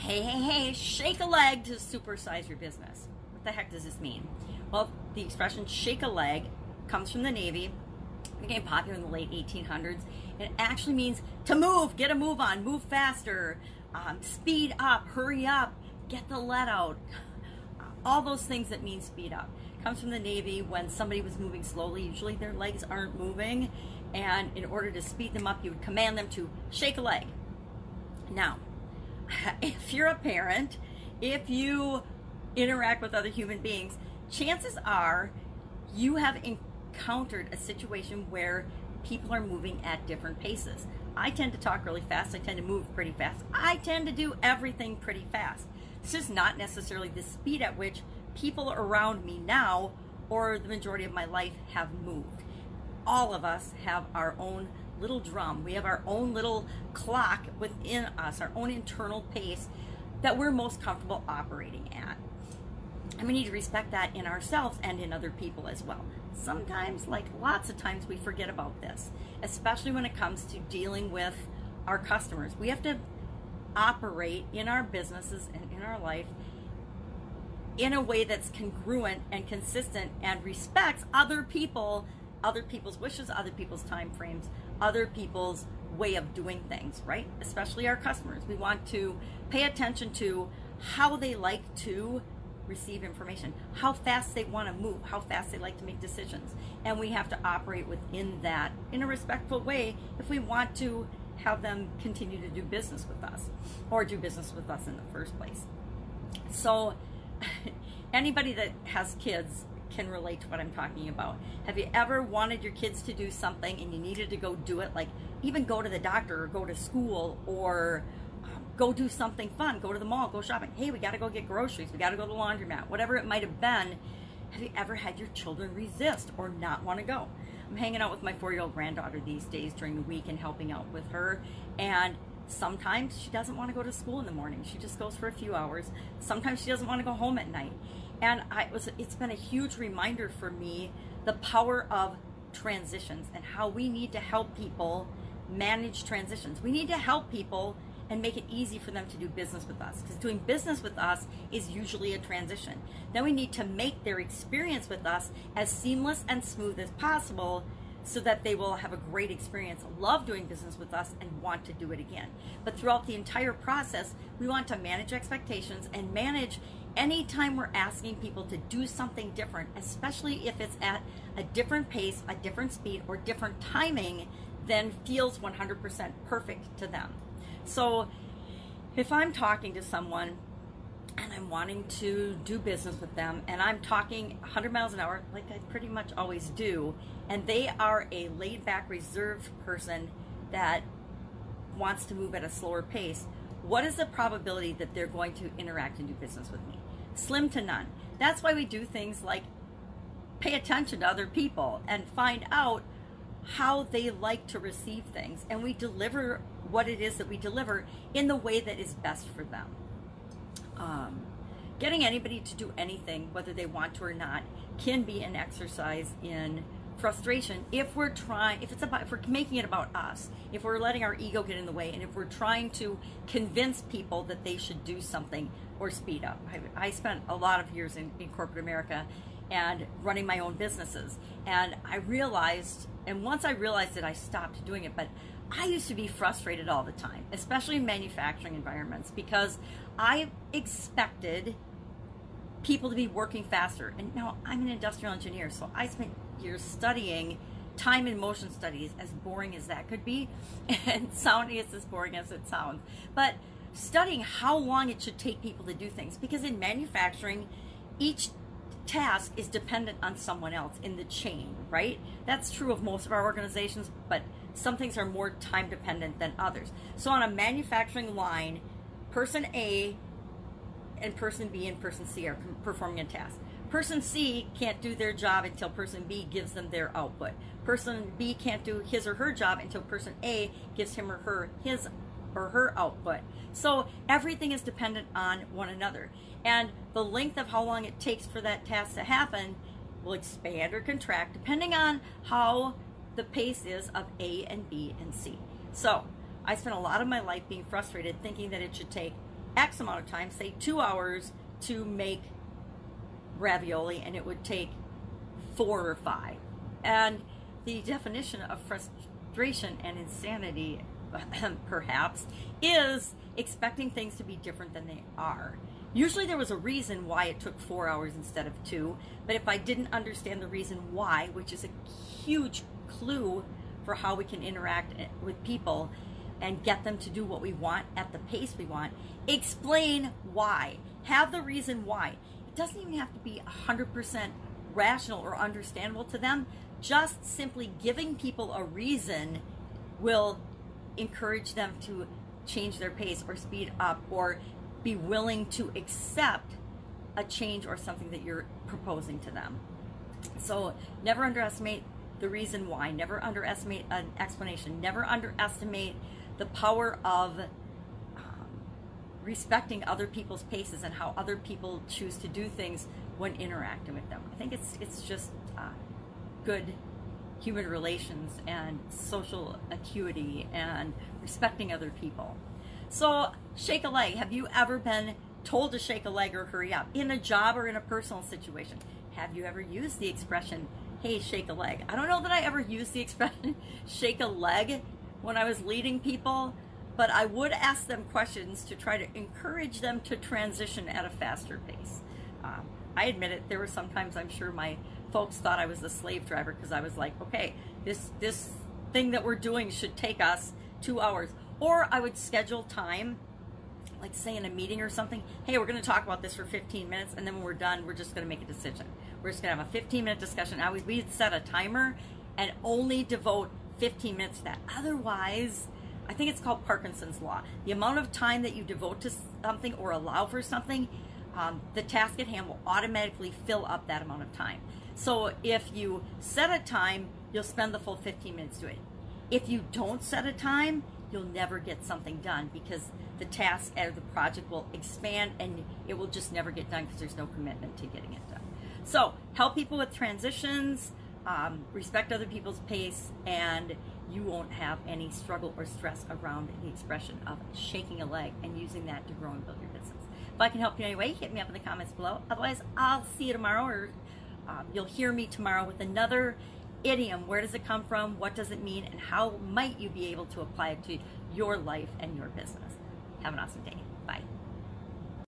Hey, hey, hey, shake a leg to supersize your business. What the heck does this mean? Well, the expression shake a leg comes from the Navy, became popular in the late 1800s. It actually means to move, get a move on, move faster, um, speed up, hurry up, get the let out. All those things that mean speed up. Comes from the Navy when somebody was moving slowly, usually their legs aren't moving, and in order to speed them up, you would command them to shake a leg. Now, if you're a parent, if you interact with other human beings, chances are you have encountered a situation where people are moving at different paces. I tend to talk really fast. I tend to move pretty fast. I tend to do everything pretty fast. This is not necessarily the speed at which people around me now or the majority of my life have moved. All of us have our own little drum. We have our own little clock within us, our own internal pace that we're most comfortable operating at. And we need to respect that in ourselves and in other people as well. Sometimes, like lots of times, we forget about this, especially when it comes to dealing with our customers. We have to operate in our businesses and in our life in a way that's congruent and consistent and respects other people, other people's wishes, other people's time frames, other people's way of doing things, right? Especially our customers. We want to pay attention to how they like to receive information, how fast they want to move, how fast they like to make decisions. And we have to operate within that in a respectful way if we want to have them continue to do business with us or do business with us in the first place. So, anybody that has kids can relate to what I'm talking about. Have you ever wanted your kids to do something and you needed to go do it, like even go to the doctor or go to school or um, go do something fun, go to the mall, go shopping? Hey, we got to go get groceries, we got to go to the laundromat, whatever it might have been. Have you ever had your children resist or not want to go? I'm hanging out with my four year old granddaughter these days during the week and helping out with her. And sometimes she doesn't want to go to school in the morning. She just goes for a few hours. Sometimes she doesn't want to go home at night. And I was it's been a huge reminder for me the power of transitions and how we need to help people manage transitions. We need to help people and make it easy for them to do business with us because doing business with us is usually a transition. Then we need to make their experience with us as seamless and smooth as possible so that they will have a great experience, love doing business with us, and want to do it again. But throughout the entire process, we want to manage expectations and manage anytime we're asking people to do something different, especially if it's at a different pace, a different speed, or different timing, then feels 100% perfect to them. So if I'm talking to someone and I'm wanting to do business with them and I'm talking 100 miles an hour, like I pretty much always do, and they are a laid back, reserved person that wants to move at a slower pace, what is the probability that they're going to interact and do business with me? Slim to none. That's why we do things like pay attention to other people and find out how they like to receive things. And we deliver what it is that we deliver in the way that is best for them. Um, getting anybody to do anything, whether they want to or not, can be an exercise in frustration. If we're trying if it's about if we're making it about us if we're letting our ego get in the way and if we're trying to convince people that they should do something or speed up. I, I spent a lot of years in, in corporate america and running my own businesses. And i realized and once i realized it i stopped doing it. But i used to be frustrated all the time especially in manufacturing environments because i expected people to be working faster. And now i'm an industrial engineer so i spent you're studying time and motion studies, as boring as that could be, and sounding is as boring as it sounds, but studying how long it should take people to do things. Because in manufacturing, each task is dependent on someone else in the chain, right? That's true of most of our organizations, but some things are more time dependent than others. So on a manufacturing line, person A and person B and person C are performing a task. Person C can't do their job until person B gives them their output. Person B can't do his or her job until person A gives him or her his or her output. So everything is dependent on one another. And the length of how long it takes for that task to happen will expand or contract depending on how the pace is of A and B and C. So I spent a lot of my life being frustrated thinking that it should take X amount of time, say two hours, to make ravioli, and it would take four or five. And the definition of frustration and insanity, perhaps, is expecting things to be different than they are. Usually there was a reason why it took four hours instead of two, but if I didn't understand the reason why, which is a huge clue for how we can interact eh, with people and get them to do what we want at the pace we want, explain why. Have the reason why. It doesn't even have to be 100% rational or understandable to them. Just simply giving people a reason will encourage them to change their pace or speed up or be willing to accept a change or something that you're proposing to them. So never underestimate the reason why, never underestimate an explanation, never underestimate the power of um, respecting other people's paces and how other people choose to do things when interacting with them. I think it's it's just uh, good human relations and social acuity and respecting other people. So, shake a leg. Have you ever been told to shake a leg or hurry up in a job or in a personal situation? Have you ever used the expression, hey, shake a leg? I don't know that I ever used the expression shake a leg when I was leading people, but I would ask them questions to try to encourage them to transition at a faster pace. Um, I admit it, there were sometimes I'm sure my folks thought I was a slave driver because I was like, okay, this, this thing that we're doing should take us two hours or I would schedule time, like say in a meeting or something. Hey, we're going to talk about this for 15 minutes, and then when we're done, we're just going to make a decision. We're just going to have a 15 minute discussion. Now we'd set a timer and only devote 15 minutes to that. Otherwise, I think it's called Parkinson's law. The amount of time that you devote to something or allow for something, um, the task at hand will automatically fill up that amount of time. So if you set a time, you'll spend the full 15 minutes to it. If you don't set a time, you'll never get something done because the task or the project will expand and it will just never get done because there's no commitment to getting it done. So help people with transitions, um, respect other people's pace, and you won't have any struggle or stress around the expression of shaking a leg and using that to grow and build your. If I can help you in any way, hit me up in the comments below. Otherwise, I'll see you tomorrow or um, you'll hear me tomorrow with another idiom, where does it come from? What does it mean? And how might you be able to apply it to your life and your business? Have an awesome day.